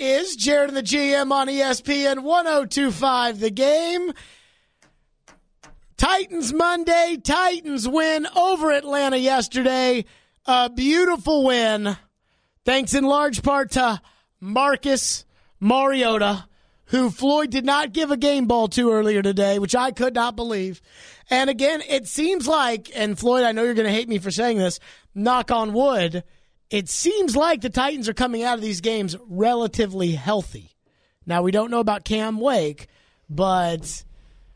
is Jared and the GM on ESPN 1025 The Game. Titans Monday. Titans win over Atlanta yesterday. A beautiful win. Thanks in large part to Marcus Mariota, who Floyd did not give a game ball to earlier today, which I could not believe. And again, it seems like, and Floyd, I know you're going to hate me for saying this, knock on wood, it seems like the Titans are coming out of these games relatively healthy. Now, we don't know about Cam Wake, but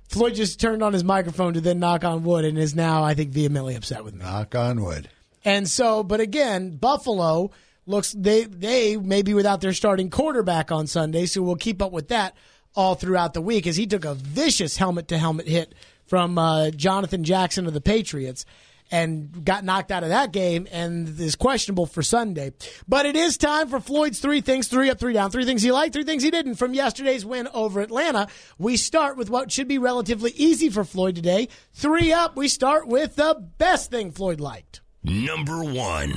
Floyd just turned on his microphone to then knock on wood and is now, I think, vehemently upset with me. Knock on wood. And so, but again, Buffalo looks they they may be without their starting quarterback on Sunday, so we'll keep up with that all throughout the week as he took a vicious helmet to helmet hit from uh, Jonathan Jackson of the Patriots and got knocked out of that game and is questionable for Sunday. But it is time for Floyd's three things, three up, three down, three things he liked, three things he didn't from yesterday's win over Atlanta. We start with what should be relatively easy for Floyd today. Three up, we start with the best thing Floyd liked. Number one.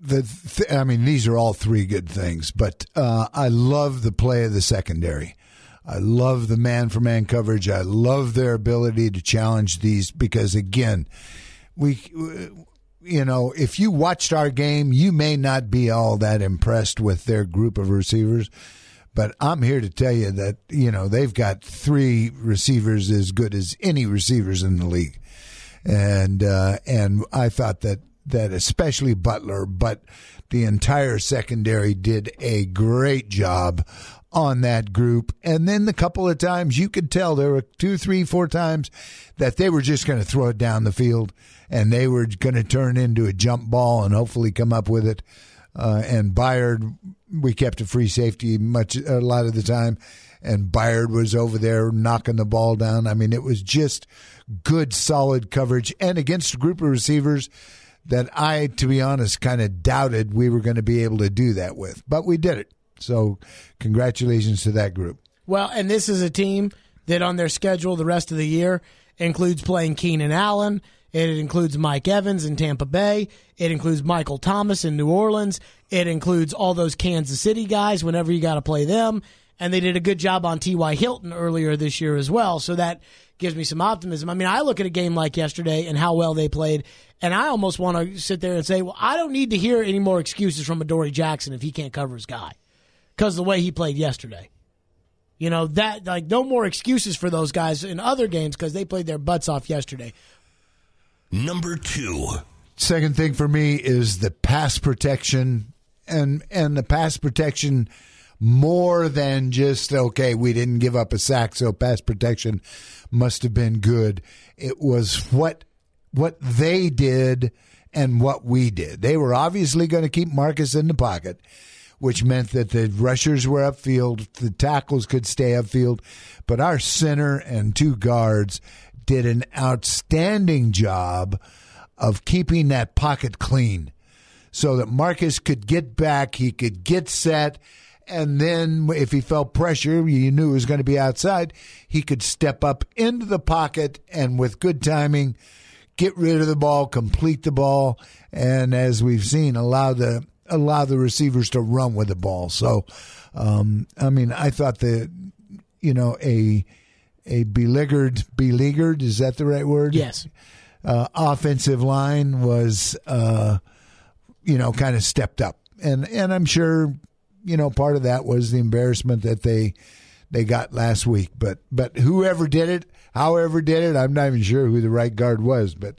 The th- I mean, these are all three good things, but uh, I love the play of the secondary. I love the man for man coverage. I love their ability to challenge these because, again, we, you know, if you watched our game, you may not be all that impressed with their group of receivers. But I'm here to tell you that, you know, they've got three receivers as good as any receivers in the league. And, uh, and I thought that, that especially Butler, but the entire secondary did a great job on that group. And then the couple of times you could tell there were two, three, four times that they were just going to throw it down the field and they were going to turn into a jump ball and hopefully come up with it. Uh, and Byard, we kept a free safety much a lot of the time, and Byard was over there knocking the ball down. I mean, it was just good, solid coverage, and against a group of receivers that I, to be honest, kind of doubted we were going to be able to do that with, but we did it. So, congratulations to that group. Well, and this is a team that on their schedule the rest of the year includes playing Keenan Allen. It includes Mike Evans in Tampa Bay. It includes Michael Thomas in New Orleans. It includes all those Kansas City guys whenever you got to play them. And they did a good job on T.Y. Hilton earlier this year as well. So that gives me some optimism. I mean, I look at a game like yesterday and how well they played, and I almost want to sit there and say, well, I don't need to hear any more excuses from Adoree Jackson if he can't cover his guy because the way he played yesterday. You know, that, like, no more excuses for those guys in other games because they played their butts off yesterday. Number two. Second thing for me is the pass protection and and the pass protection more than just okay, we didn't give up a sack, so pass protection must have been good. It was what what they did and what we did. They were obviously going to keep Marcus in the pocket, which meant that the rushers were upfield, the tackles could stay upfield, but our center and two guards did an outstanding job of keeping that pocket clean so that Marcus could get back, he could get set, and then if he felt pressure, you knew it was going to be outside, he could step up into the pocket and with good timing, get rid of the ball, complete the ball, and as we've seen, allow the allow the receivers to run with the ball. So, um, I mean, I thought that you know a a beleaguered beleaguered is that the right word? Yes. Uh, offensive line was uh, you know kind of stepped up, and and I'm sure you know part of that was the embarrassment that they they got last week. But but whoever did it, however did it, I'm not even sure who the right guard was, but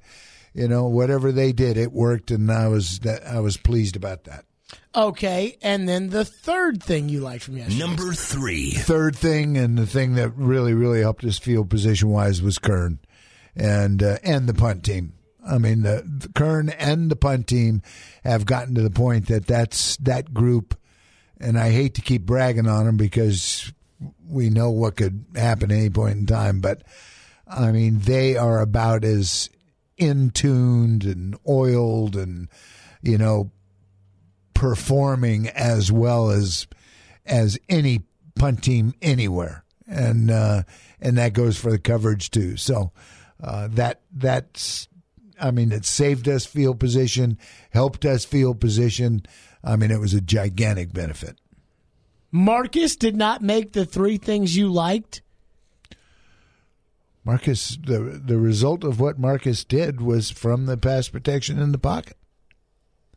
you know whatever they did, it worked, and I was I was pleased about that. Okay, and then the third thing you liked from yesterday. Number three. Third thing, and the thing that really really helped us field position wise was Kern, and uh, and the punt team. I mean, the, the Kern and the punt team have gotten to the point that that's that group, and I hate to keep bragging on them because we know what could happen at any point in time, but I mean, they are about as in tuned and oiled and you know performing as well as as any punt team anywhere, and uh, and that goes for the coverage too. So uh, that that's I mean, it saved us field position, helped us field position. I mean, it was a gigantic benefit. Marcus did not make the three things you liked. Marcus, the the result of what Marcus did was from the pass protection in the pocket.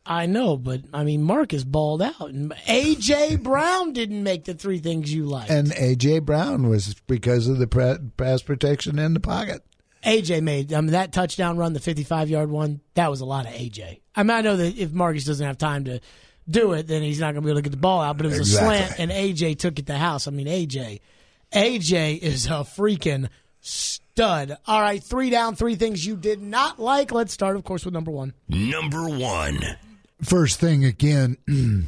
I know, but I mean, Marcus balled out, and AJ Brown didn't make the three things you like. And AJ Brown was because of the pre- pass protection in the pocket. AJ made. I mean, that touchdown run, the 55 yard one, that was a lot of AJ. I mean, I know that if Marcus doesn't have time to do it, then he's not going to be able to get the ball out. But it was Exactly. a slant, and AJ took it to house. I mean, AJ, AJ is a freaking stud. All right, three down, three things you did not like. Let's start, of course, with number one. Number one. First thing again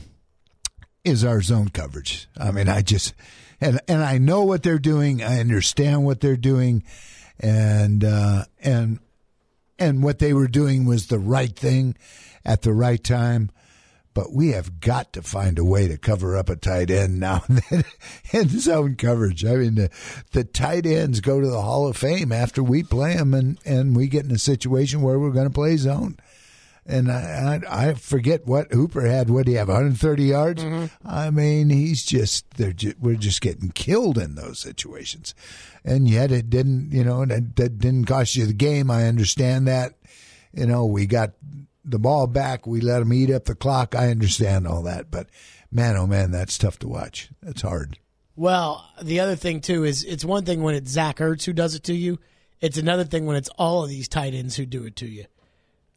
is our zone coverage. I mean, I just and and I know what they're doing. I understand what they're doing, and uh, and and what they were doing was the right thing at the right time. But we have got to find a way to cover up a tight end now and in zone coverage. I mean, the, the tight ends go to the Hall of Fame after we play them, and, and we get in a situation where we're going to play zone. And I, I, I forget what Hooper had. What do you have? 130 yards. Mm-hmm. I mean, he's just they're ju- we're just getting killed in those situations, and yet it didn't. You know, that, that didn't cost you the game. I understand that. You know, we got the ball back. We let them eat up the clock. I understand all that, but man, oh man, that's tough to watch. That's hard. Well, the other thing too is it's one thing when it's Zach Ertz who does it to you. It's another thing when it's all of these tight ends who do it to you.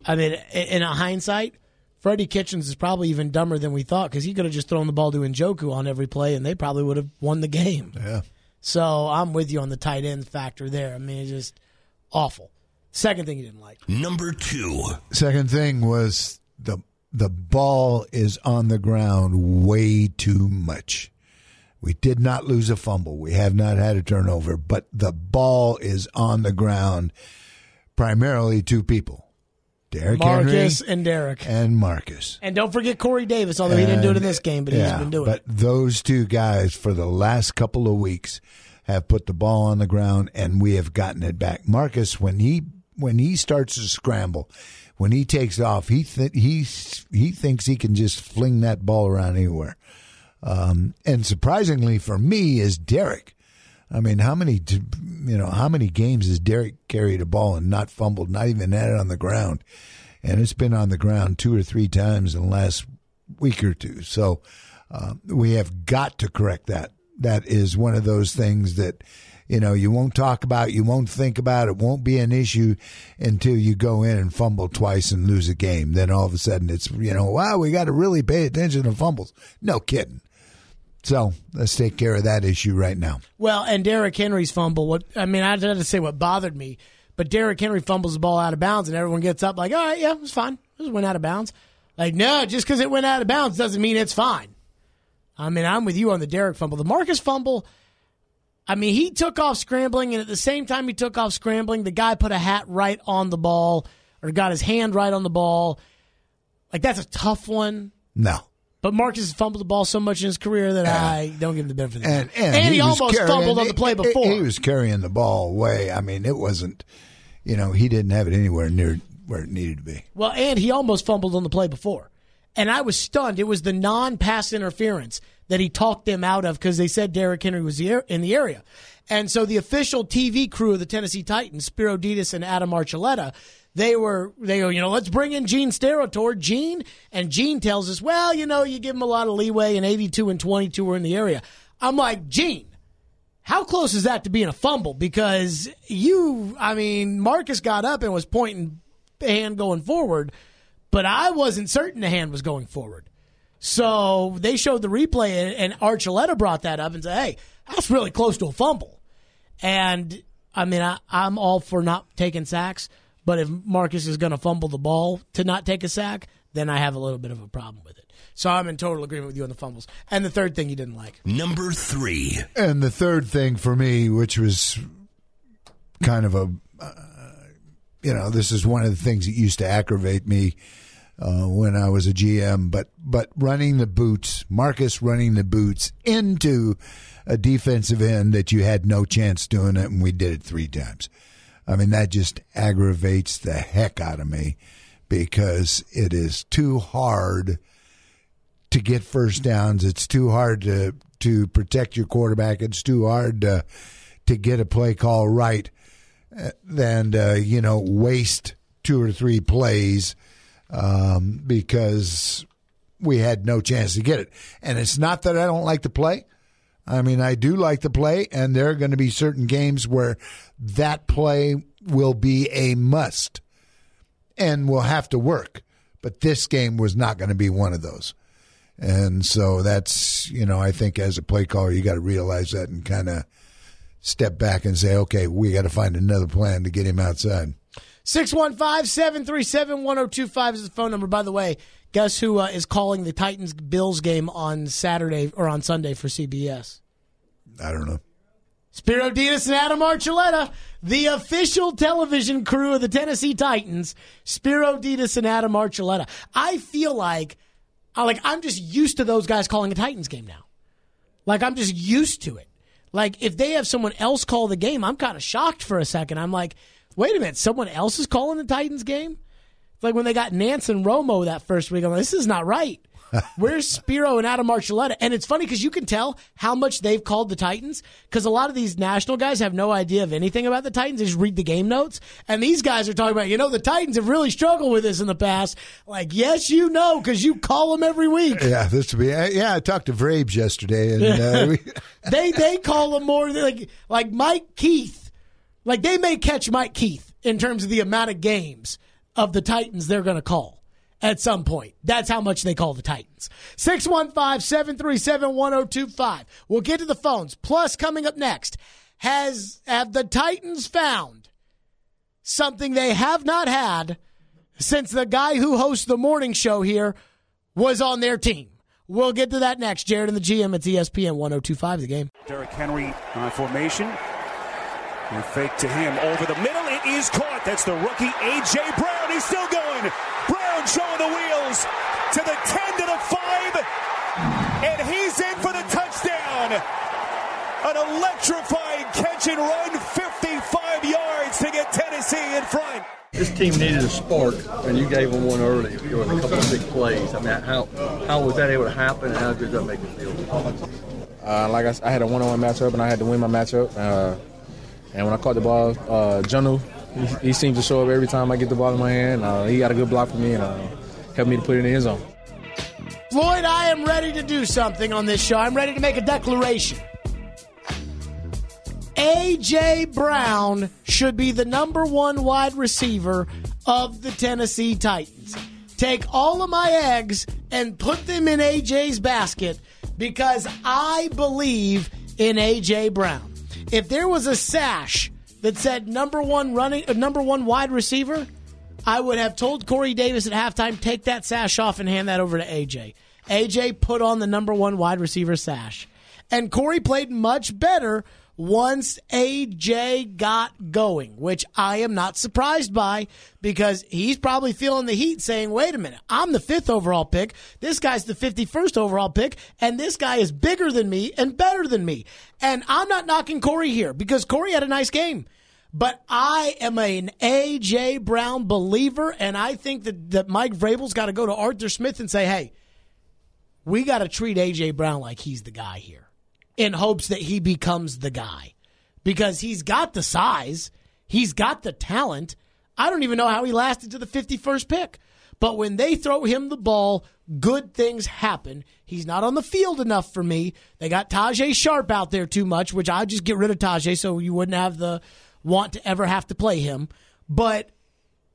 I mean, in a hindsight, Freddie Kitchens is probably even dumber than we thought because he could have just thrown the ball to Njoku on every play and they probably would have won the game. Yeah. So I'm with you on the tight end factor there. I mean, it's just awful. Second thing you didn't like. Number two. Second thing was the the ball is on the ground way too much. We did not lose a fumble. We have not had a turnover, but the ball is on the ground. Primarily two people, Derrick Marcus Henry and Derrick. and Marcus. And don't forget Corey Davis, although he didn't do it in this game, but yeah, he's been doing but it. But those two guys for the last couple of weeks have put the ball on the ground and we have gotten it back. Marcus, when he when he starts to scramble, when he takes off, he th- he he thinks he can just fling that ball around anywhere. Um, and surprisingly for me is Derrick. I mean, how many you know how many games has Derrick carried a ball and not fumbled, not even had it on the ground, and it's been on the ground two or three times in the last week or two. So uh, we have got to correct that. That is one of those things that you know you won't talk about, you won't think about, it won't be an issue until you go in and fumble twice and lose a game. Then all of a sudden it's you know wow we got to really pay attention to fumbles. No kidding. So let's take care of that issue right now. Well, and Derrick Henry's fumble. What I mean, I had to say what bothered me, but Derrick Henry fumbles the ball out of bounds, and everyone gets up like, "All right, yeah, it was fine. It just went out of bounds." Like, no, just because it went out of bounds doesn't mean it's fine. I mean, I'm with you on the Derrick fumble. The Marcus fumble. I mean, he took off scrambling, and at the same time he took off scrambling, the guy put a hat right on the ball or got his hand right on the ball. Like that's a tough one. No. But Marcus has fumbled the ball so much in his career that I don't give him the benefit of the And, doubt. and, he, was almost carrying- fumbled on the play he- before. He, was carrying the ball away. I mean, it wasn't, you know, he didn't have it anywhere near where it needed to be. Well, and he almost fumbled on the play before. And I was stunned. It was the non pass interference that he talked them out of because they said Derrick Henry was in the area. And so the official TV crew of the Tennessee Titans, Spero Dedes and Adam Archuleta, they were, they go, you know, let's bring in Gene Steratore. Gene, and Gene tells us, well, you know, you give him a lot of leeway, and 82 and 22 were in the area. I'm like, Gene, how close is that to being a fumble? Because you, I mean, Marcus got up and was pointing the hand going forward, but I wasn't certain the hand was going forward. So they showed the replay, and, and Archuleta brought that up and said, "Hey, that's really close to a fumble." And I mean, I, I'm all for not taking sacks, but if Marcus is going to fumble the ball to not take a sack, then I have a little bit of a problem with it. So I'm in total agreement with you on the fumbles. And the third thing you didn't like. Number three. And the third thing for me, which was kind of a, uh, you know, this is one of the things that used to aggravate me uh, when I was a GM, but but running the boots, Marcus running the boots into a defensive end that you had no chance doing it, and we did it three times. I mean, that just aggravates the heck out of me because it is too hard to get first downs. It's too hard to to protect your quarterback. It's too hard to to get a play call right uh, than uh, you know waste two or three plays um, because we had no chance to get it. And it's not that I don't like to play. I mean, I do like to play, and there are going to be certain games where that play will be a must and will have to work. But this game was not going to be one of those. And so that's, you know, I think as a play caller, you got to realize that and kind of step back and say, okay, we got to find another plan to get him outside. 615 737 1025 is the phone number. By the way, guess who uh, is calling the Titans Bills game on Saturday or on Sunday for CBS? I don't know. Spero Dedes and Adam Archuleta, the official television crew of the Tennessee Titans. Spero Dedes and Adam Archuleta. I feel like, I like I'm just used to those guys calling a Titans game now. Like I'm just used to it. Like if they have someone else call the game, I'm kind of shocked for a second. I'm like, wait a minute, someone else is calling the Titans game? It's like when they got Nance and Romo that first week. I'm like, this is not right. Where's Spero and Adam Archuleta? And it's funny because you can tell how much they've called the Titans because a lot of these national guys have no idea of anything about the Titans. They just read the game notes. And these guys are talking about, you know, the Titans have really struggled with this in the past. Like, yes, you know, because you call them every week. Yeah, this would be. Yeah, I talked to Vrabes yesterday, and uh, we, they they call them more like like Mike Keith. Like they may catch Mike Keith in terms of the amount of games of the Titans they're going to call at some point. That's how much they call the Titans. 615 737 1025. We'll get to the phones. Plus, coming up next, has have the Titans found something they have not had since the guy who hosts the morning show here was on their team? We'll get to that next. Jared and the GM at ESPN 1025 the game. Derrick Henry on formation. And fake to him over the middle. It is caught. That's the rookie A.J. Brown. He's still going. Brown showing the wheels to the 10 to the 5. And he's in for the touchdown. An electrifying catch and run, 55 yards to get Tennessee in front. This team needed a spark, and you gave them one early with a couple of big plays. I mean, how how was that able to happen, and how good does that make you feel? Uh, like I, I, had a one-on-one matchup, and I had to win my matchup. Uh, and when I caught the ball, uh, Jonnu, he, he, seems to show up every time I get the ball in my hand. Uh, he got a good block for me and uh, helped me to put it in his zone. Floyd, I am ready to do something on this show. I'm ready to make a declaration. A.J. Brown should be the number one wide receiver of the Tennessee Titans. Take all of my eggs and put them in A.J.'s basket because I believe in A.J. Brown. If there was a sash that said number one running, uh, number one wide receiver, I would have told Corey Davis at halftime, take that sash off and hand that over to AJ. AJ put on the number one wide receiver sash. And Corey played much better once AJ got going, which I am not surprised by because he's probably feeling the heat saying, wait a minute, I'm the fifth overall pick. This guy's the 51st overall pick, and this guy is bigger than me and better than me. And I'm not knocking Corey here because Corey had a nice game. But I am an A.J. Brown believer, and I think that, that Mike Vrabel's got to go to Arthur Smith and say, hey, we got to treat A.J. Brown like he's the guy here in hopes that he becomes the guy because he's got the size, he's got the talent. I don't even know how he lasted to the 51st pick. But when they throw him the ball, good things happen. He's not on the field enough for me. They got Tajae Sharpe out there too much, which I'd just get rid of Tajay so you wouldn't have the want to ever have to play him. But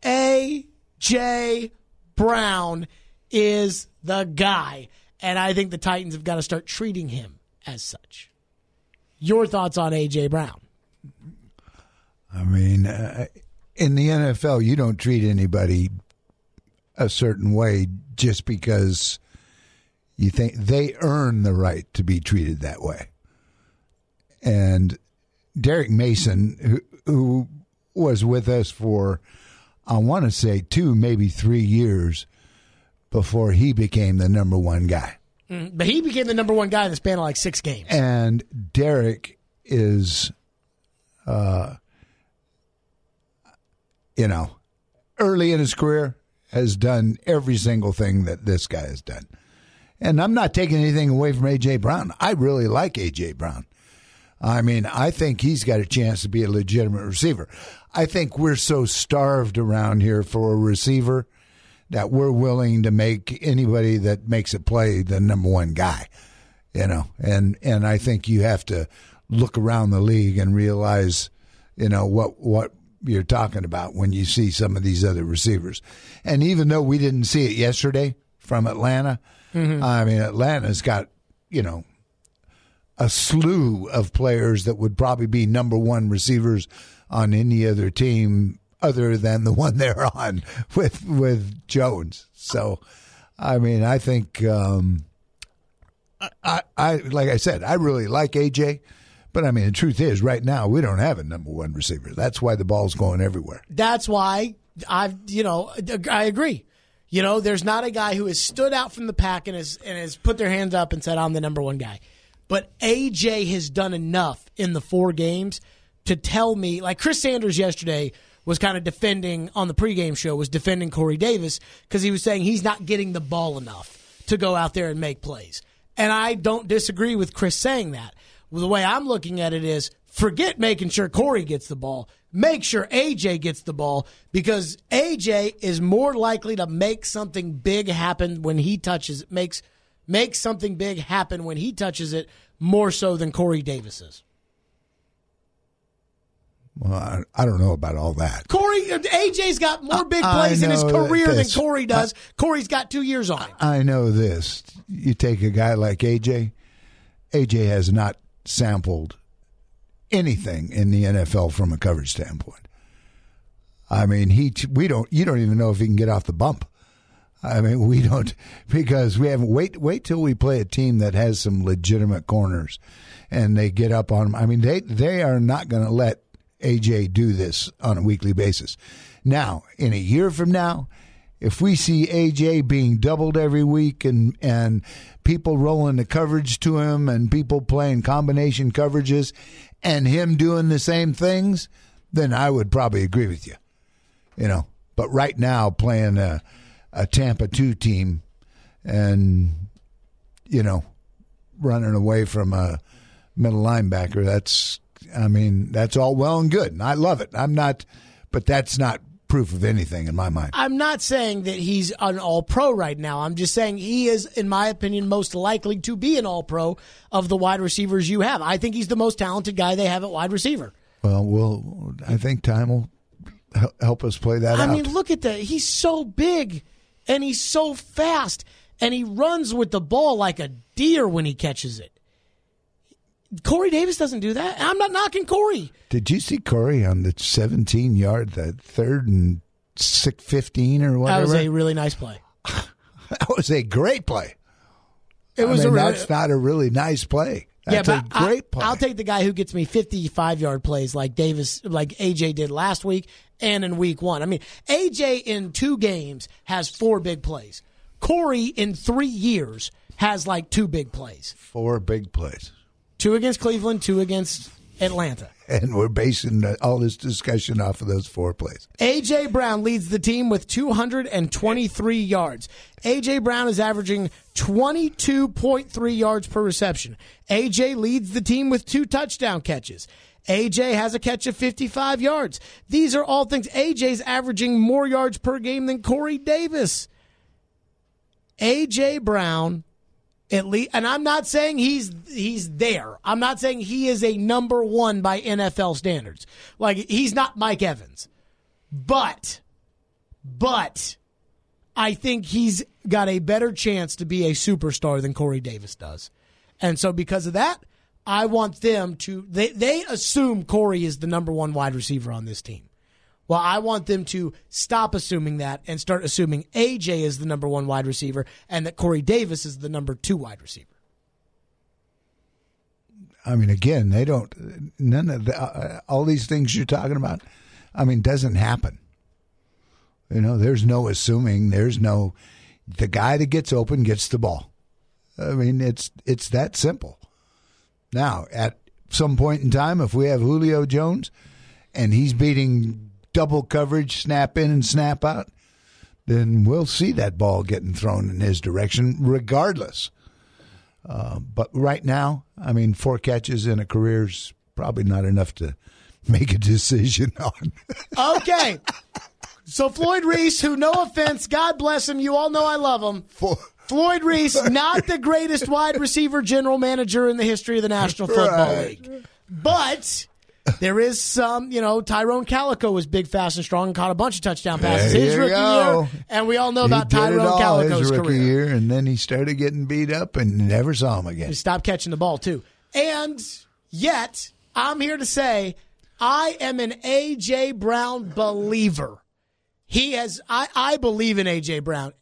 A.J. Brown is the guy. And I think the Titans have got to start treating him as such. Your thoughts on A.J. Brown? I mean, uh, in the NFL, you don't treat anybody a certain way just because you think they earn the right to be treated that way. And Derrick Mason, who, who was with us for, I want to say, two, maybe three years before he became the number one guy. Mm, but he became the number one guy in the span of like six games. And Derrick is uh, you know, early in his career, has done every single thing that this guy has done. And I'm not taking anything away from A.J. Brown. I really like A.J. Brown. I mean, I think he's got a chance to be a legitimate receiver. I think we're so starved around here for a receiver that we're willing to make anybody that makes a play the number one guy. You know, and and I think you have to look around the league and realize, you know, what what you're talking about when you see some of these other receivers. And even though we didn't see it yesterday from Atlanta, mm-hmm. I mean, Atlanta's got, you know, a slew of players that would probably be number one receivers on any other team other than the one they're on with with Jones. So, I mean, I think um, I, I like I said, I really like AJ, but I mean, the truth is, right now we don't have a number one receiver. That's why the ball's going everywhere. That's why I've, you know, I agree. You know, there's not a guy who has stood out from the pack and has and has put their hands up and said, "I'm the number one guy." But AJ has done enough in the four games to tell me, like Chris Sanders yesterday was kind of defending on the pregame show, was defending Corey Davis because he was saying he's not getting the ball enough to go out there and make plays. And I don't disagree with Chris saying that. Well, the way I'm looking at it is forget making sure Corey gets the ball. Make sure AJ gets the ball because AJ is more likely to make something big happen when he touches it. Makes makes something big happen when he touches it more so than Corey Davis is. Well, I, I don't know about all that. Corey uh, AJ's got more big plays in his career than. Corey does. Corey's got two years on him. I know this. You take a guy like AJ. AJ has not sampled anything in the NFL from a coverage standpoint. I mean, he we don't you don't even know if he can get off the bump. I mean, we don't because we haven't wait wait till we play a team that has some legitimate corners and they get up on him. I mean, they they are not going to let AJ do this on a weekly basis. Now, in a year from now, if we see AJ being doubled every week and and people rolling the coverage to him and people playing combination coverages and him doing the same things, then I would probably agree with you. You know, but right now playing a, a Tampa 2 team and you know, running away from a middle linebacker, that's I mean, that's all well and good. And I love it. I'm not but that's not proof of anything in my mind. I'm not saying that he's an all pro right now. I'm just saying he is, in my opinion, most likely to be an all pro of the wide receivers you have. I think he's the most talented guy they have at wide receiver. Well, we'll I think time will help us play that I out. mean, look at that. He's so big and he's so fast and he runs with the ball like a deer when he catches it. Corey Davis doesn't do that. I'm not knocking Corey. Did you see Corey on the 17 yard, the third and six fifteen or whatever? That was a really nice play. That was a great play. It was I mean, a really, that's not a really nice play. That's yeah, a but great I, play. I'll take the guy who gets me 55 yard plays like Davis, like AJ did last week and in week one. I mean, AJ in two games has four big plays. Corey in three years has like two big plays four big plays. Two against Cleveland, two against Atlanta. And we're basing all this discussion off of those four plays. AJ Brown leads the team with 223 yards. AJ Brown is averaging 22.3 yards per reception. AJ leads the team with two touchdown catches. AJ has a catch of 55 yards. These are all things. AJ's averaging more yards per game than Corey Davis. AJ Brown at least, and I'm not saying he's he's there. I'm not saying he is a number one by NFL standards. Like he's not Mike Evans, but but I think he's got a better chance to be a superstar than Corey Davis does, and so because of that, I want them to. They they assume Corey is the number one wide receiver on this team. Well, I want them to stop assuming that and start assuming AJ is the number one wide receiver and that Corey Davis is the number two wide receiver. I mean, again, they don't. None of the, uh, all these things you're talking about. I mean, doesn't happen. You know, there's no assuming. There's no. The guy that gets open gets the ball. I mean, it's it's that simple. Now, at some point in time, if we have Julio Jones, and he's beating double coverage, snap in and snap out, then we'll see that ball getting thrown in his direction regardless. Uh, but right now, I mean, four catches in a career is probably not enough to make a decision on. Okay. So Floyd Reese, who no offense, God bless him, you all know I love him. Four. Floyd Reese, not the greatest wide receiver general manager in the history of the National Football Right. League. But there is some, you know, Tyrone Calico was big, fast, and strong and caught a bunch of touchdown passes his rookie year. And we all know He about Tyrone Calico's career. year, and then he started getting beat up and never saw him again. He stopped catching the ball too. And yet, I'm here to say I am an AJ Brown believer. He has I, I believe in AJ Brown.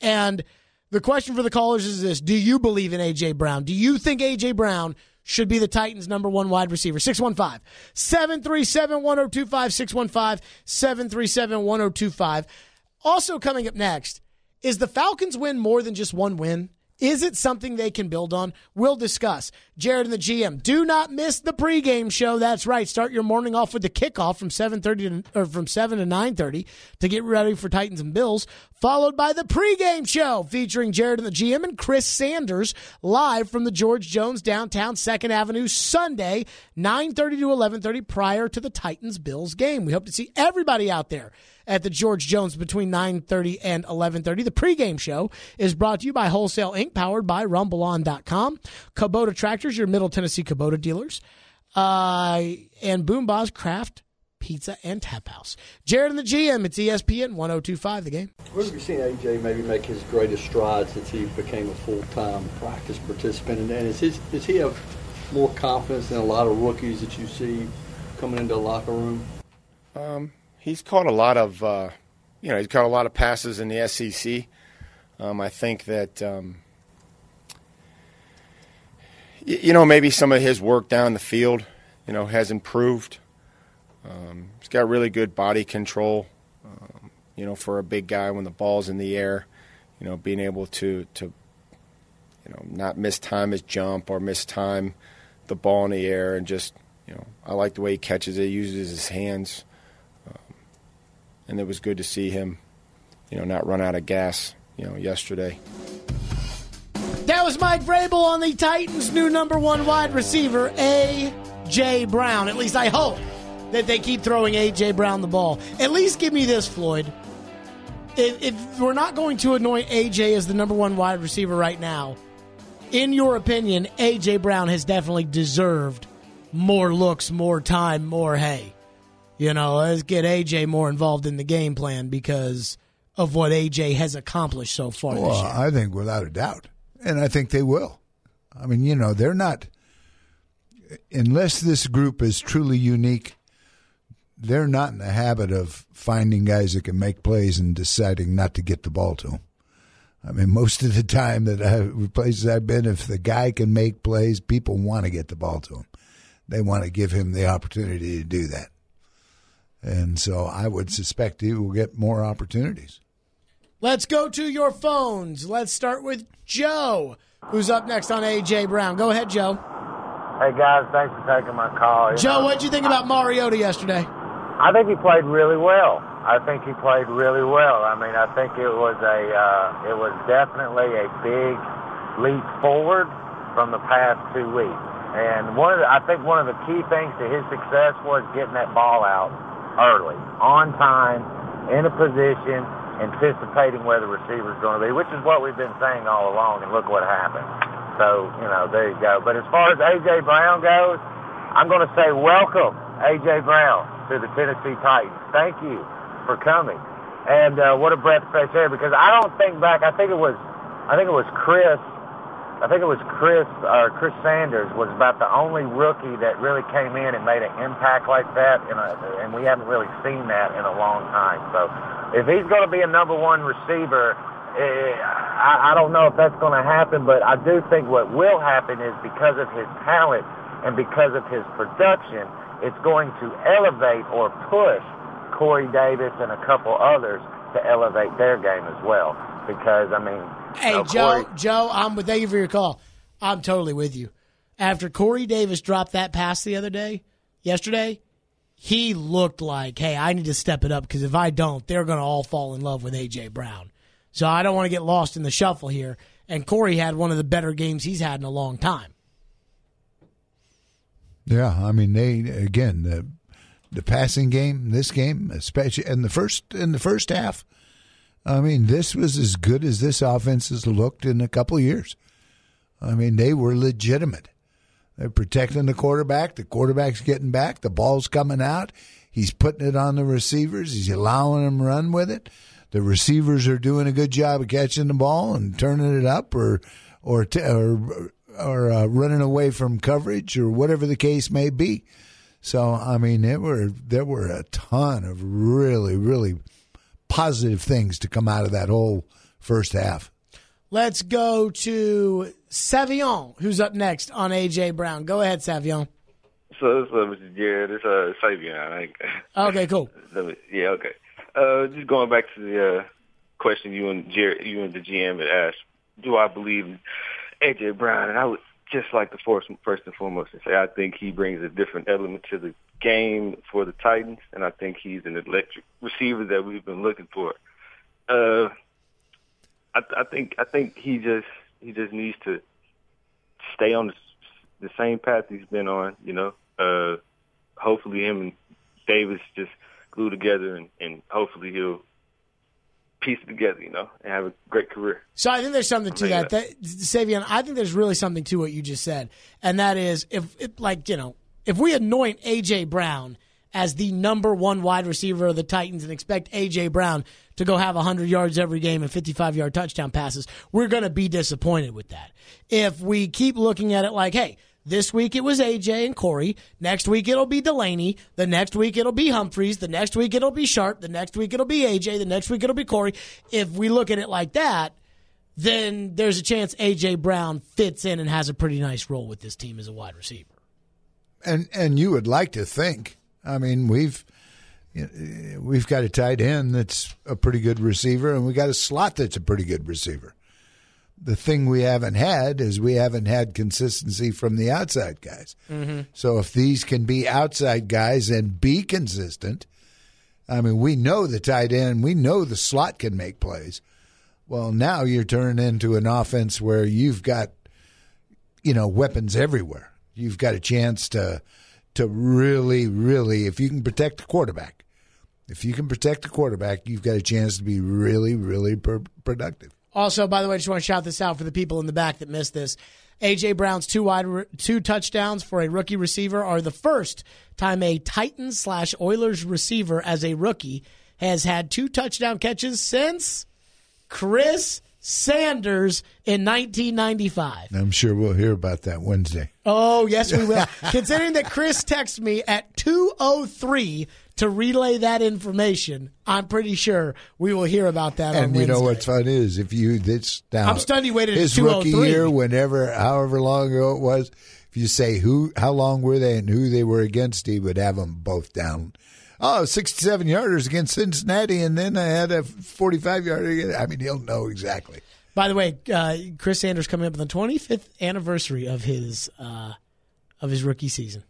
And the question for the callers is this Do you believe in AJ Brown? Do you think AJ Brown should be the Titans' number one wide receiver? 615 737 1025. 615 737 1025. Also, coming up next, is the Falcons win more than just one win? Is it something they can build on? We'll discuss. Jared and the GM. Do not miss the pregame show. That's right. Start your morning off with the kickoff from seven thirty to or from seven to nine thirty to get ready for Titans and Bills. Followed by the pregame show featuring Jared and the GM and Chris Sanders live from the George Jones downtown Second Avenue Sunday nine thirty to eleven thirty prior to the Titans Bills game. We hope to see everybody out there at the George Jones between 9:30 and 11:30. The pregame show is brought to you by Wholesale Inc. powered by rumbleon.com. Kubota Tractors, your Middle Tennessee Kubota dealers. Uh, and Boombozz Craft Pizza and Tap House. Jared and the GM, it's ESPN 1025 the game. Where have you seen AJ maybe make his greatest strides since he became a full-time practice participant? And, and is, his, does he have more confidence than a lot of rookies that you see coming into the locker room? He's caught a lot of, uh, you know, he's caught a lot of passes in the SEC. Um, I think that, um, y- you know, maybe some of his work down the field, you know, has improved. Um, he's got really good body control, um, you know, for a big guy when the ball's in the air. You know, being able to to, you know, not miss time his jump or miss time the ball in the air, and just, you know, I like the way he catches it, he uses his hands and it was good to see him, you know, not run out of gas, you know, yesterday. That was Mike Vrabel on the Titans' new number one wide receiver, A.J. Brown. At least I hope that they keep throwing A.J. Brown the ball. At least give me this, Floyd. If, if we're not going to anoint A.J. as the number one wide receiver right now, in your opinion, A.J. Brown has definitely deserved more looks, more time, more hay. You know, let's get AJ more involved in the game plan because of what AJ has accomplished so far this Well, year. I think without a doubt. And I think they will. I mean, you know, they're not, unless this group is truly unique, they're not in the habit of finding guys that can make plays and deciding not to get the ball to them. I mean, most of the time that I, places I've been, if the guy can make plays, people want to get the ball to him. They want to give him the opportunity to do that. And so I would suspect he will get more opportunities. Let's go to your phones. Let's start with Joe, who's up next on AJ Brown. Go ahead, Joe. Hey guys, thanks for taking my call. You Joe, know, what'd you think about Mariota yesterday? I think he played really well. I think he played really well. I mean, I think it was a uh, it was definitely a big leap forward from the past two weeks. And one of the, I think one of the key things to his success was getting that ball out early, on time, in a position, anticipating where the receiver's going to be, which is what we've been saying all along. And look what happened. So you know, there you go. But as far as AJ Brown goes, I'm going to say welcome, AJ Brown, to the Tennessee Titans. Thank you for coming. And uh, what a breath of fresh air because I don't think back. I think it was, I think it was Chris. I think it was Chris or Chris Sanders was about the only rookie that really came in and made an impact like that, and, uh, and we haven't really seen that in a long time. So if he's going to be a number one receiver, eh, I, I don't know if that's going to happen, but I do think what will happen is because of his talent and because of his production, it's going to elevate or push Corey Davis and a couple others to elevate their game as well. Because I mean, Hey, you know, Joe, Corey- Joe, I'm with thank you for your call. I'm totally with you. After Corey Davis dropped that pass the other day, yesterday, he looked like, hey, I need to step it up because if I don't, they're going to all fall in love with A.J. Brown. So I don't want to get lost in the shuffle here. And Corey had one of the better games he's had in a long time. Yeah, I mean they again the the passing game, this game, especially in the first in the first half. I mean, this was as good as this offense has looked in a couple years. I mean, they were legitimate. They're protecting the quarterback. The quarterback's getting back. The ball's coming out. He's putting it on the receivers. He's allowing them run with it. The receivers are doing a good job of catching the ball and turning it up, or or t- or, or uh, running away from coverage, or whatever the case may be. So, I mean, there were there were a ton of really, really positive things to come out of that whole first half. Let's go to Savion, who's up next on AJ Brown. Go ahead, Savion. So, so Mr. Jared, it's uh, Savion. I think. Okay, cool. yeah, okay. Uh, just going back to the uh, question you and Jared, you and the GM had asked, do I believe in AJ Brown? And I would just like to first, first and foremost to say I think he brings a different element to the game for the Titans, and I think he's an electric receiver that we've been looking for. Uh, I, I think I think he just he just needs to stay on the, the same path he's been on. You know, uh, hopefully him and Davis just glue together, and, and hopefully he'll piece it together, you know, and have a great career. So I think there's something to that. that. Savion, I think there's really something to what you just said, and that is if, it, like, you know, if we anoint AJ Brown as the number one wide receiver of the Titans and expect AJ Brown to go have 100 yards every game and 55 yard touchdown passes, we're going to be disappointed with that. If we keep looking at it like, hey, this week it was AJ and Corey. Next week it'll be Delaney. The next week it'll be Humphries. The next week it'll be Sharpe. The next week it'll be AJ. The next week it'll be Corey. If we look at it like that, then there's a chance AJ Brown fits in and has a pretty nice role with this team as a wide receiver. And and you would like to think. I mean, we've we've got a tight end that's a pretty good receiver, and we got a slot that's a pretty good receiver the thing we haven't had is we haven't had consistency from the outside guys. Mm-hmm. So if these can be outside guys and be consistent, I mean, we know the tight end, we know the slot can make plays. Well, now you're turning into an offense where you've got, you know, weapons everywhere. You've got a chance to to really, really, if you can protect the quarterback, if you can protect the quarterback, you've got a chance to be really, really per- productive. Also, by the way, I just want to shout this out for the people in the back that missed this. AJ Brown's two wide two touchdowns for a rookie receiver are the first time a Titans slash Oilers receiver as a rookie has had two touchdown catches since Chris Sanders in 1995. I'm sure we'll hear about that Wednesday. Oh, yes, we will. Considering that Chris texted me at 203 to relay that information, I'm pretty sure we will hear about that. And you know what's fun is if you this now I'm stunned you waited his rookie oh year, whenever however long ago it was. If you say who, how long were they, and who they were against, he would have them both down. Oh, 67 yarders against Cincinnati, and then I had a 45 yarder. I mean, he'll know exactly. By the way, uh, Chris Sanders coming up on the 25th anniversary of his uh, of his rookie season,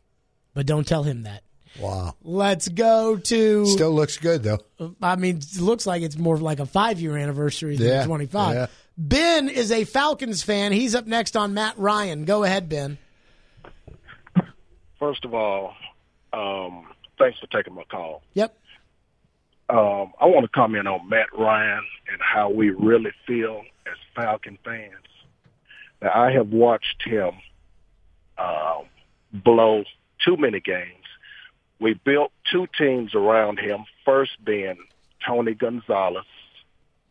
but don't tell him that. Wow. Let's go to. Still looks good though. I mean, it looks like it's more like a five year anniversary than yeah, 25. Yeah. Ben is a Falcons fan. He's up next on Matt Ryan. Go ahead, Ben. First of all, um, thanks for taking my call. Yep. Um, I want to comment on Matt Ryan and how we really feel as Falcon fans. Now, I have watched him uh, blow too many games we built two teams around him, first being Tony Gonzalez,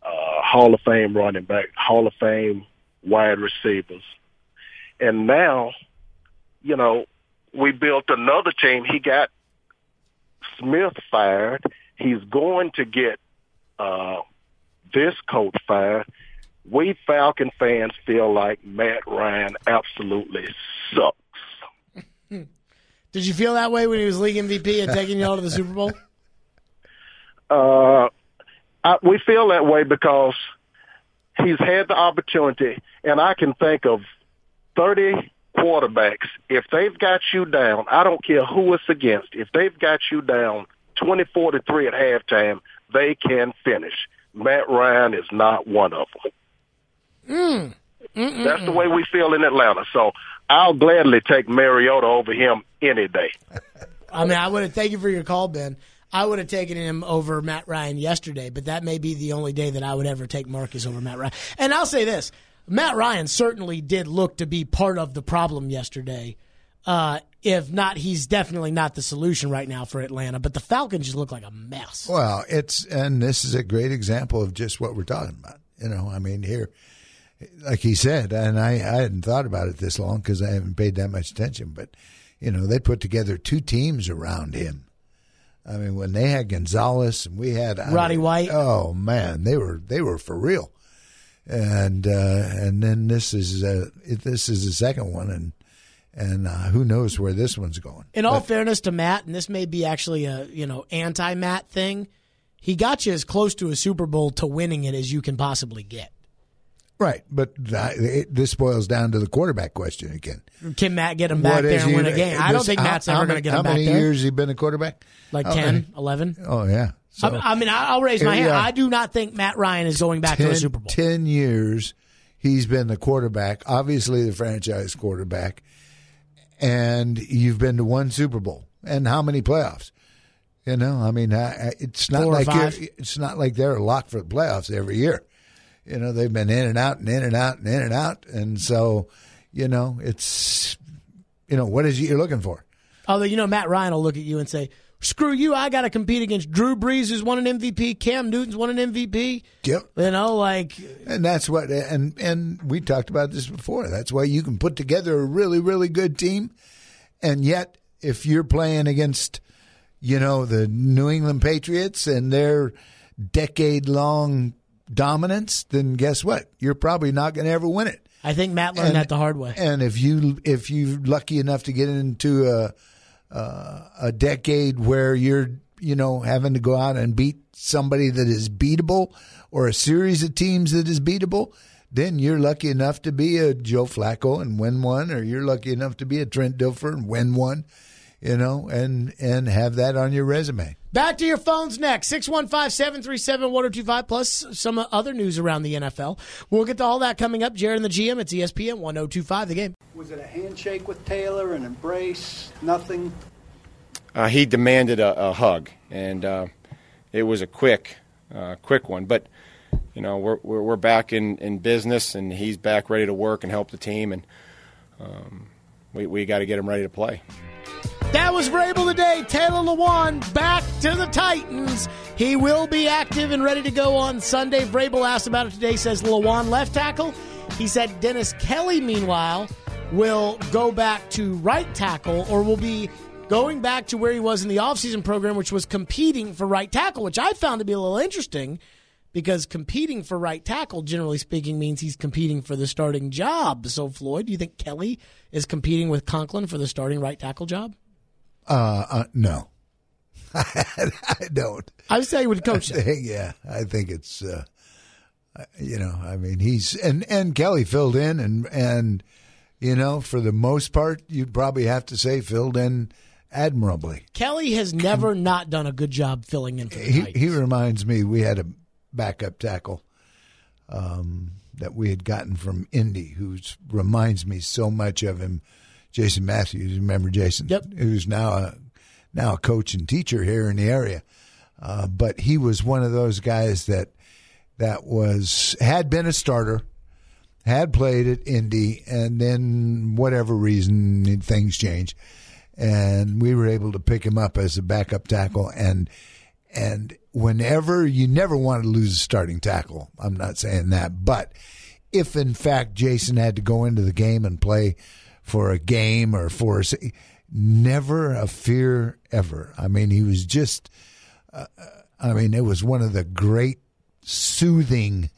uh, Hall of Fame running back, Hall of Fame wide receivers. And now, you know, we built another team. He got Smith fired. He's going to get uh, this coach fired. We Falcon fans feel like Matt Ryan absolutely sucks. Did you feel that way when he was league MVP and taking y'all to the Super Bowl? Uh, I, we feel that way because he's had the opportunity, and I can think of 30 quarterbacks, if they've got you down, I don't care who it's against, if they've got you down 24 to 3 at halftime, they can finish. Matt Ryan is not one of them. Mm. That's the way we feel in Atlanta. So I'll gladly take Mariota over him any day. I mean, I would have. Thank you for your call, Ben. I would have taken him over Matt Ryan yesterday, but that may be the only day that I would ever take Marcus over Matt Ryan. And I'll say this: Matt Ryan certainly did look to be part of the problem yesterday. Uh, if not, he's definitely not the solution right now for Atlanta. But the Falcons just look like a mess. Well, it's and this is a great example of just what we're talking about. You know, I mean, here, like he said, and I, I hadn't thought about it this long because I haven't paid that much attention. But you know, they put together two teams around him. I mean, when they had Gonzalez and we had I Roddy mean, White. Oh man, they were they were for real. And uh, and then this is uh, this is the second one, and and uh, who knows where this one's going. In all fairness to Matt, and this may be actually a you know anti Matt thing, he got you as close to a Super Bowl to winning it as you can possibly get. Right, but th- it, this boils down to the quarterback question again. Can Matt get him back What there and he- win a game? I don't think Matt's how ever going to get him back there. How many years he been a quarterback? Like How 10, many? 11? Oh yeah. So, I, I mean, I'll raise my hand. are. I do not think Matt Ryan is going back to 10, a Super Bowl. 10 years he's been the quarterback, obviously the franchise quarterback, and you've been to one Super Bowl. And how many playoffs? You know, I mean, I, it's not like you're, it's not like they're locked for the playoffs every year. You know, they've been in and out and in and out and in and out, and so you know, it's you know, what is it you're looking for? Although, you know, Matt Ryan will look at you and say, screw you, I got to compete against Drew Brees, who's won an MVP, Cam Newton's won an MVP. Yep. You know, like, And that's what and and we talked about this before. That's why you can put together a really really good team, and yet if you're playing against, you know, the New England Patriots and their decade long dominance, then guess what? You're probably not going to ever win it. I think Matt learned And- that the hard way. And if you if you're lucky enough to get into a uh, a decade where you're you know having to go out and beat somebody that is beatable or a series of teams that is beatable, then you're lucky enough to be a Joe Flacco and win one, or you're lucky enough to be a Trent Dilfer and win one, you know, and and have that on your resume. Back to your phones next. 615 737 1025, plus some other news around the NFL. We'll get to all that coming up. Jared and the GM, it's ESPN 1025, the game. Was it a handshake with Taylor, an embrace, nothing? uh, he demanded a, a hug, and uh, it was a quick, uh, quick one. But you know, we're we're, we're back in, in business, and he's back ready to work and help the team, and um, we we got to get him ready to play. That was Vrabel today. Taylor Lewan back to the Titans. He will be active and ready to go on Sunday. Vrabel asked about it today. Says Lewan left tackle. He said Dennis Kelly, meanwhile, will go back to right tackle or will be going back to where he was in the offseason program, which was competing for right tackle, which I found to be a little interesting because competing for right tackle, generally speaking, means he's competing for the starting job. So, Floyd, do you think Kelly is competing with Conklin for the starting right tackle job? Uh, uh no, I don't. I would say he would coach I think, yeah, I think it's uh, you know, I mean, he's and and Kelly filled in and and you know, for the most part, you'd probably have to say filled in admirably. Kelly has never not done a good job filling in for the He Titans. he reminds me we had a backup tackle um, that we had gotten from Indy, who reminds me so much of him. Jason Matthews, remember Jason? Yep. Who's now a now a coach and teacher here in the area. Uh, but he was one of those guys that that was had been a starter, had played at Indy, and then whatever reason things changed, and we were able to pick him up as a backup tackle. And and whenever you never want to lose a starting tackle, I'm not saying that, but if in fact Jason had to go into the game and play for a game or for a, never a fear ever. I mean, he was just. Uh, I mean, it was one of the great soothing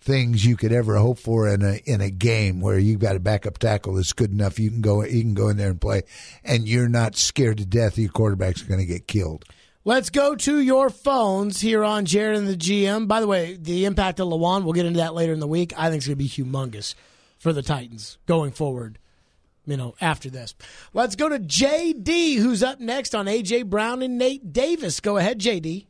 things you could ever hope for in a in a game where you've got a backup tackle that's good enough you can go you can go in there and play and you're not scared to death your quarterback's going to get killed. Let's go to your phones here on Jared and the GM. By the way, the impact of Lewan, we'll get into that later in the week. I think it's going to be humongous for the Titans going forward. you know, after this. Let's go to JD, who's up next on AJ Brown and Nate Davis. Go ahead, JD.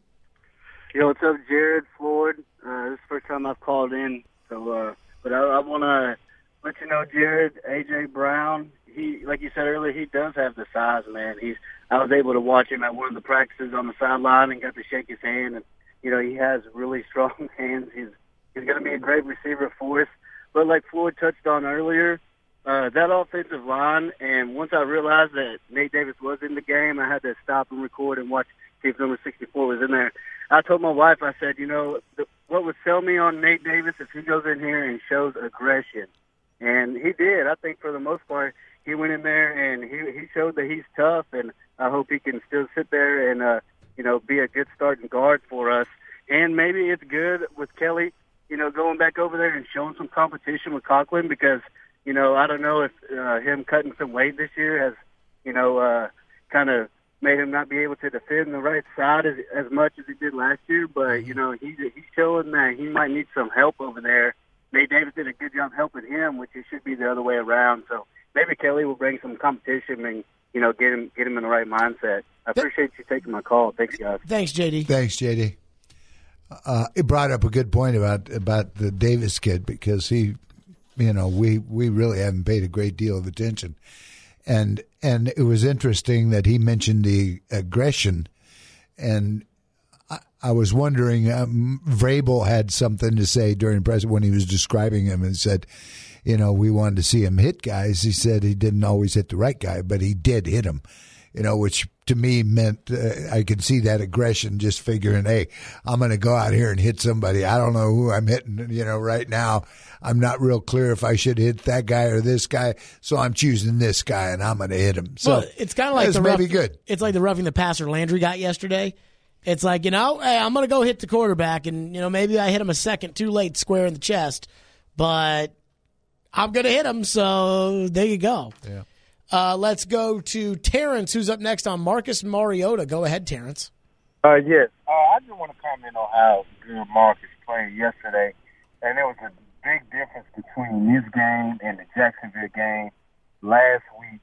Yo, what's up, Jared Floyd? Uh, this is the first time I've called in, so uh, but I, I want to let you know, Jared, AJ Brown. He, like you said earlier, he does have the size, man. He's. I was able to watch him at one of the practices on the sideline and got to shake his hand, and you know he has really strong hands. He's he's going to be a great receiver for us. But like Floyd touched on earlier, uh, that offensive line, and once I realized that Nate Davis was in the game, I had to stop and record and watch see if number 64 was in there. I told my wife, I said, you know, the, what would sell me on Nate Davis if he goes in here and shows aggression. And he did. I think for the most part, he went in there and he he showed that he's tough, and I hope he can still sit there and uh, you know be a good starting guard for us. And maybe it's good with Kelly, you know, going back over there and showing some competition with Conklin because you know I don't know if uh, him cutting some weight this year has you know uh, kind of made him not be able to defend the right side as as much as he did last year. But you know he's he's showing that he might need some help over there. Nate Davis did a good job helping him, which it should be the other way around. So maybe Kelly will bring some competition and you know get him get him in the right mindset. I appreciate you taking my call. Thanks, guys. Thanks, JD. Thanks, JD. Uh, it brought up a good point about about the Davis kid because he, you know, we we really haven't paid a great deal of attention, and and it was interesting that he mentioned the aggression, and I, I was wondering, um, Vrabel had something to say during press when he was describing him and said, you know, we wanted to see him hit guys. He said he didn't always hit the right guy, but he did hit him, you know, which to me meant uh, I could see that aggression just figuring, hey, I'm going to go out here and hit somebody. I don't know who I'm hitting, you know, right now. I'm not real clear if I should hit that guy or this guy, so I'm choosing this guy and I'm going to hit him. So well, it's kind of like the maybe rough- good. It's like the roughing the passer Landry got yesterday. It's like you know, hey, I'm going to go hit the quarterback, and you know maybe I hit him a second too late, square in the chest, but I'm going to hit him. So there you go. Yeah. Uh, let's go to Terrence, who's up next on Marcus Mariota. Go ahead, Terrence. Uh, yes. Uh, I just want to comment on how good Marcus played yesterday, and there was a big difference between this game and the Jacksonville game last week.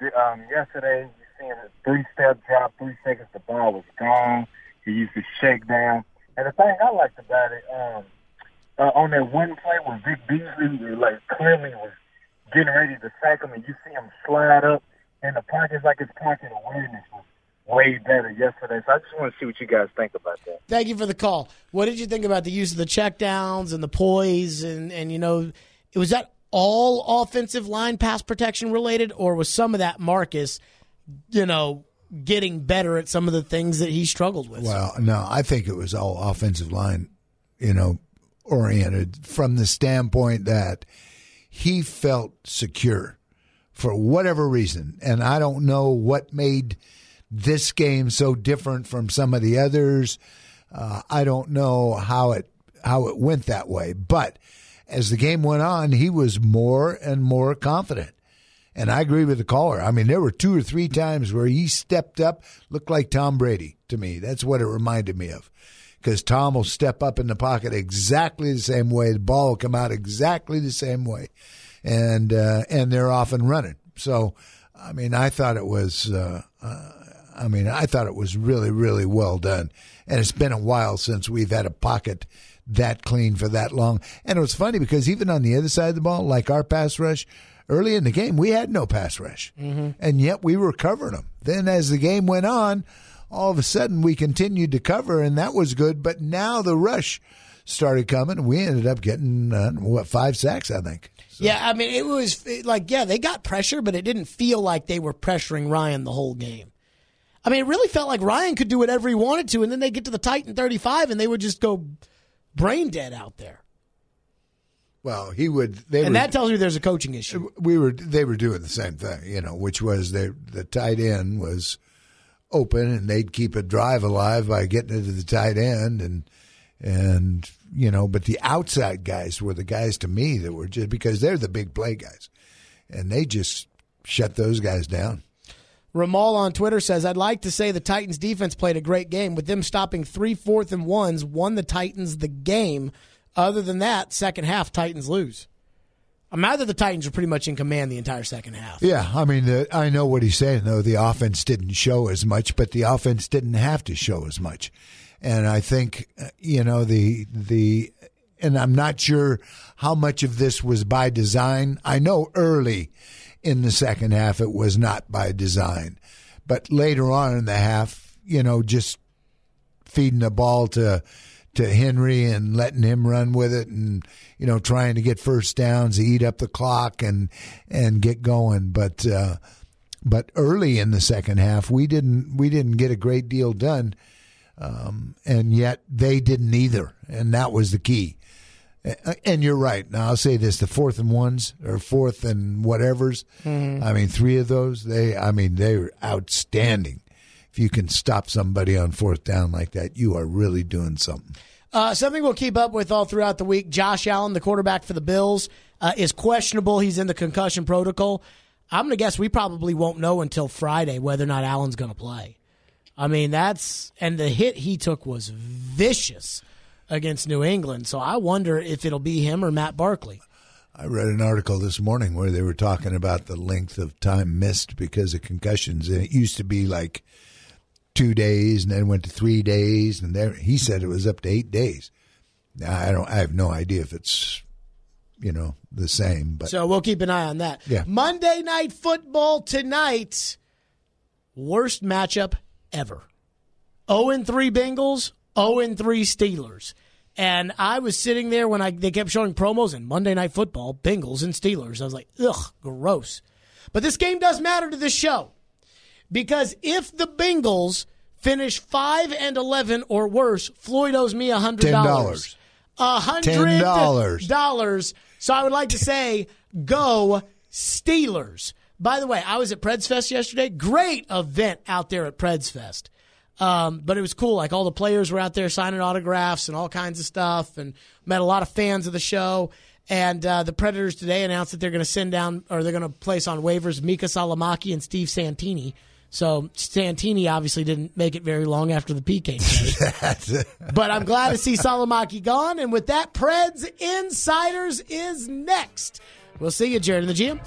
The, um, yesterday, you seen a three-step drop, three seconds, the ball was gone. He used to shake down. And the thing I liked about it, um, uh, on that one play where Vic Beasley, like, clearly was getting ready to sack him, and you see him slide up in the pockets like his pocket awareness was way better yesterday. So I just want to see what you guys think about that. Thank you for the call. What did you think about the use of the checkdowns and the poise and and you know, it was that all offensive line pass protection related, or was some of that Marcus, you know, getting better at some of the things that he struggled with? Well, no, I think it was all offensive line, you know, oriented from the standpoint that he felt secure for whatever reason. And I don't know what made this game so different from some of the others. Uh, I don't know how it how it went that way, but as the game went on, he was more and more confident. And I agree with the caller. I mean, there were two or three times where he stepped up, looked like Tom Brady to me. That's what it reminded me of. Because Tom will step up in the pocket exactly the same way. The ball will come out exactly the same way. And, uh, and they're off and running. So, I mean, I thought it was, uh, uh, I mean, I thought it was really, really well done. And it's been a while since we've had a pocket that clean for that long. And it was funny because even on the other side of the ball, like our pass rush, early in the game, we had no pass rush. Mm-hmm. And yet we were covering them. Then as the game went on, all of a sudden we continued to cover, and that was good. But now the rush started coming, and we ended up getting, uh, what, five sacks, I think. Yeah, I mean, it was it- like, yeah, they got pressure, but it didn't feel like they were pressuring Ryan the whole game. I mean, it really felt like Ryan could do whatever he wanted to, and then they get to the Titan 35 and they would just go brain dead out there. Well, he would. They and were, that tells me there's a coaching issue. we were they were doing the same thing, you know, which was they the tight end was open and they'd keep a drive alive by getting it to the tight end and and you know, but the outside guys were the guys to me that were just because they're the big play guys, and they just shut those guys down. Ramal on Twitter says, I'd like to say the Titans defense played a great game. With them stopping three fourth and ones, won the Titans the game. Other than that, second half, Titans lose. I'm mad that the Titans were pretty much in command the entire second half. Yeah, I mean, the, I know what he's saying though. The offense didn't show as much, but the offense didn't have to show as much. And I think uh, you know the the, and I'm not sure how much of this was by design. I know early in the second half it was not by design, but later on in the half, you know, just feeding the ball to to Henry and letting him run with it and you know trying to get first downs, to eat up the clock and and get going. But uh, but early in the second half, we didn't we didn't get a great deal done, um, and yet they didn't either, and that was the key. And you're right. Now I'll say this: the fourth and ones or fourth and whatever's. Mhm. I mean, three of those. They. I mean, they were outstanding. If you can stop somebody on fourth down like that, you are really doing something. Uh, something we'll keep up with all throughout the week. Josh Allen, the quarterback for the Bills, uh, is questionable. He's in the concussion protocol. I'm going to guess we probably won't know until Friday whether or not Allen's going to play. I mean, that's and the hit he took was vicious against New England. So I wonder if it'll be him or Matt Barkley. I read an article this morning where they were talking about the length of time missed because of concussions, and it used to be like two days, and then went to three days, and there he said it was up to eight days. Now I don't, I have no idea if it's, you know, the same, but so we'll keep an eye on that. Yeah. Monday night football tonight. Worst matchup ever. 0 and 3 Bengals, 0 and 3 Steelers. And I was sitting there when I they kept showing promos and Monday night football, Bengals and Steelers. I was like, ugh, gross. But this game does matter to this show. Because if the Bengals finish 5 and 11 or worse, Floyd owes me $100. $10. A hundred $10. dollars. So I would like to say, go Steelers. By the way, I was at Preds Fest yesterday. Great event out there at Preds Fest. Um, but it was cool. Like all the players were out there signing autographs and all kinds of stuff, and met a lot of fans of the show. And uh, the Predators today announced that they're going to send down or they're going to place on waivers Miikka Salomaki and Steve Santini. So Santini obviously didn't make it very long after the PK trade. but I'm glad to see Salomaki gone. And with that, Preds Insiders is next. We'll see you, Jared and the GM.